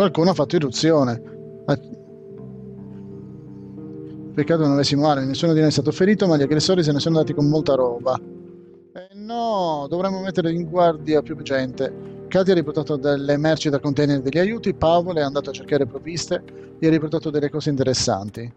Qualcuno ha fatto irruzione. Peccato non avessi male, nessuno di noi è stato ferito, ma gli aggressori se ne sono andati con molta roba. Eh no, dovremmo mettere in guardia più gente. Katia ha riportato delle merci da contenere degli aiuti, Paolo è andato a cercare provviste gli ha riportato delle cose interessanti.